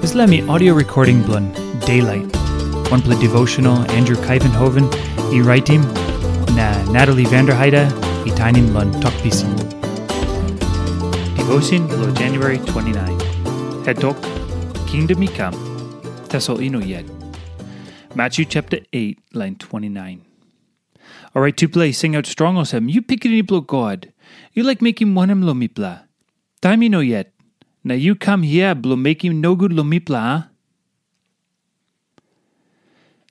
Me audio recording blun Daylight. One play devotional Andrew Kuyvenhoven, e writing na Natalie Vanderheide, e tinin blun Tok Pisin. Devotion lo January 29. Head talk, Kingdom me come. Tassel ino yet. Matthew chapter 8, line 29. All right, to play, sing out strong osem. You pick it blow God. You like making one em lo mipla. Time you know yet. Now you come here blow making no good lo mipla, huh? Ah?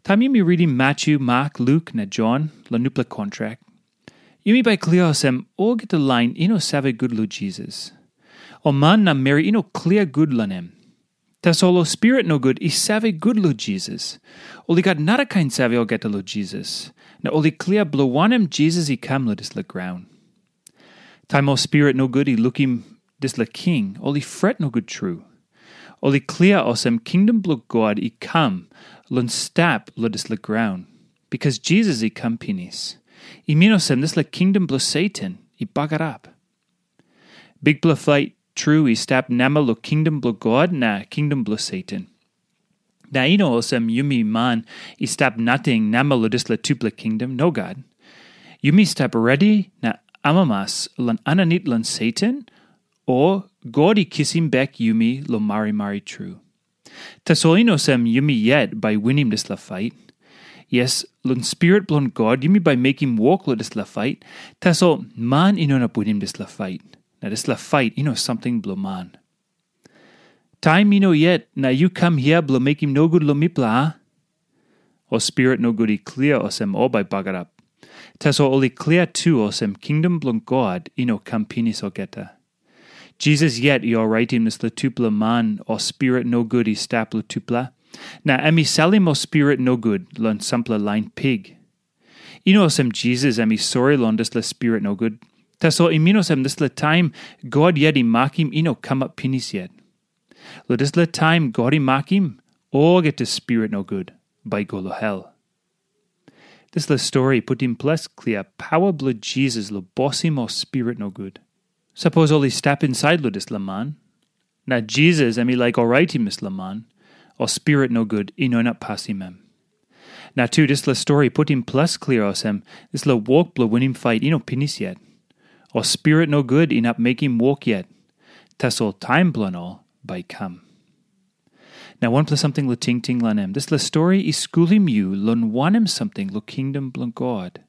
Time you me reading Matthew, Mark, Luke, na John, lo nupla contract. You me by clear osem, all get the line ino save good lo Jesus. O man na Mary ino clear good lanem. Ta solo spirit no good, i save good lo Jesus. Oli got not a kind save o get lo Jesus. Na oli clear blow wanem Jesus i come lo dis la ground. Time o spirit no good, i look him dis la king, oli fret no good true. Oli clear osem kingdom blow God i come, lun stap lo dis la ground. Because Jesus i come pinis. I minosem dis la kingdom blow Satan, i bagar up. Big blow fight true i stap nama lo kingdom blow God na kingdom blow Satan. Na ino osem yumi man i stap nothing nama lo dis la tupla kingdom, no God. Yumi stap ready na amamas lan ananit lan Satan, or God i kissim back yumi lo mari mari true. Tasolino sem yumi yet by winning this la fight. Yes, lun spirit blon God yumi by making walk lo this la fight. Taso man ino inona him this la fight. Na this la fight ino something blo man. Time ino yet na you come here blo make him no good lo mipla huh? O spirit no good i clear osem o by bagarap. Taso oli clear tu osem kingdom blon God ino campinis ogeta. Jesus yet i writing mis la tupla man o spirit no good i stapla tupla. Na emi salim o spirit no good lon sampla line pig. Ino osem Jesus sorry lon des la spirit no good. Taso iminosem des la time God yet i makim ino come up pinis yet. Lo des la time God i makim o get the spirit no good by golo hell. This la story put in place clear power blood Jesus lo bossim o spirit no good. Suppose only step inside lo dis laman. Na Jesus emi like alrighty mis laman, or spirit no good ino not passimem. Na tu dis la story put him plus clear osem, this la walk blo win him fight ino pinis yet. Or spirit no good in up make him walk yet. Tassol time blonol by come. Now one plus something lo ting ting lanem. This la story is schooling you lon wanem something lo kingdom blon God.